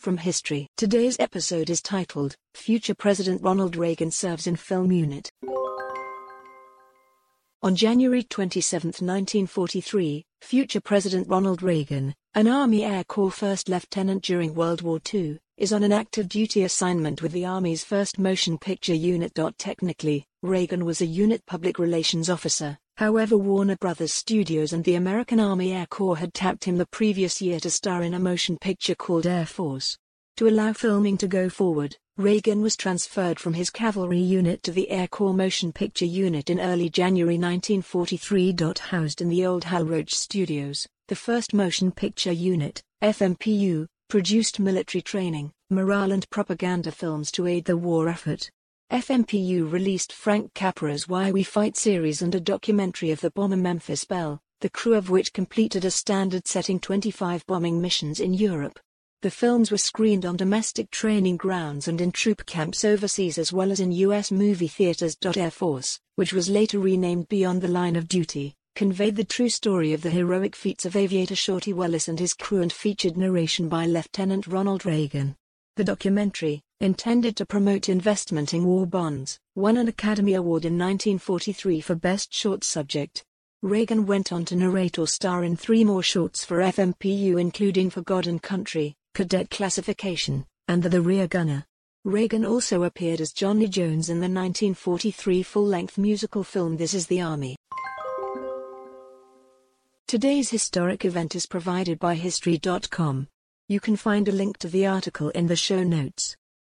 from history. Today's episode is titled, Future President Ronald Reagan Serves in Film Unit. On January 27, 1943, future President Ronald Reagan, an Army Air Corps first lieutenant during World War II, is on an active duty assignment with the Army's 1st Motion Picture Unit. Technically, Reagan was a unit public relations officer, however Warner Brothers Studios and the American Army Air Corps had tapped him the previous year to star in a motion picture called Air Force. To allow filming to go forward, Reagan was transferred from his cavalry unit to the Air Corps Motion Picture Unit in early January 1943. Housed in the old Hal Roach Studios, the first motion picture unit, FMPU, produced military training, morale and propaganda films to aid the war effort. FMPU released Frank Capra's Why We Fight series and a documentary of the bomber Memphis Belle, the crew of which completed a standard setting 25 bombing missions in Europe. The films were screened on domestic training grounds and in troop camps overseas as well as in U.S. movie theaters. Air Force, which was later renamed Beyond the Line of Duty, conveyed the true story of the heroic feats of aviator Shorty Wallace and his crew and featured narration by Lieutenant Ronald Reagan. The documentary, intended to promote investment in war bonds, won an Academy Award in 1943 for Best Short Subject. Reagan went on to narrate or star in three more shorts for FMPU including For God and Country, Cadet Classification, and The, the Rear Gunner. Reagan also appeared as Johnny Jones in the 1943 full-length musical film This Is the Army. Today's historic event is provided by History.com. You can find a link to the article in the show notes.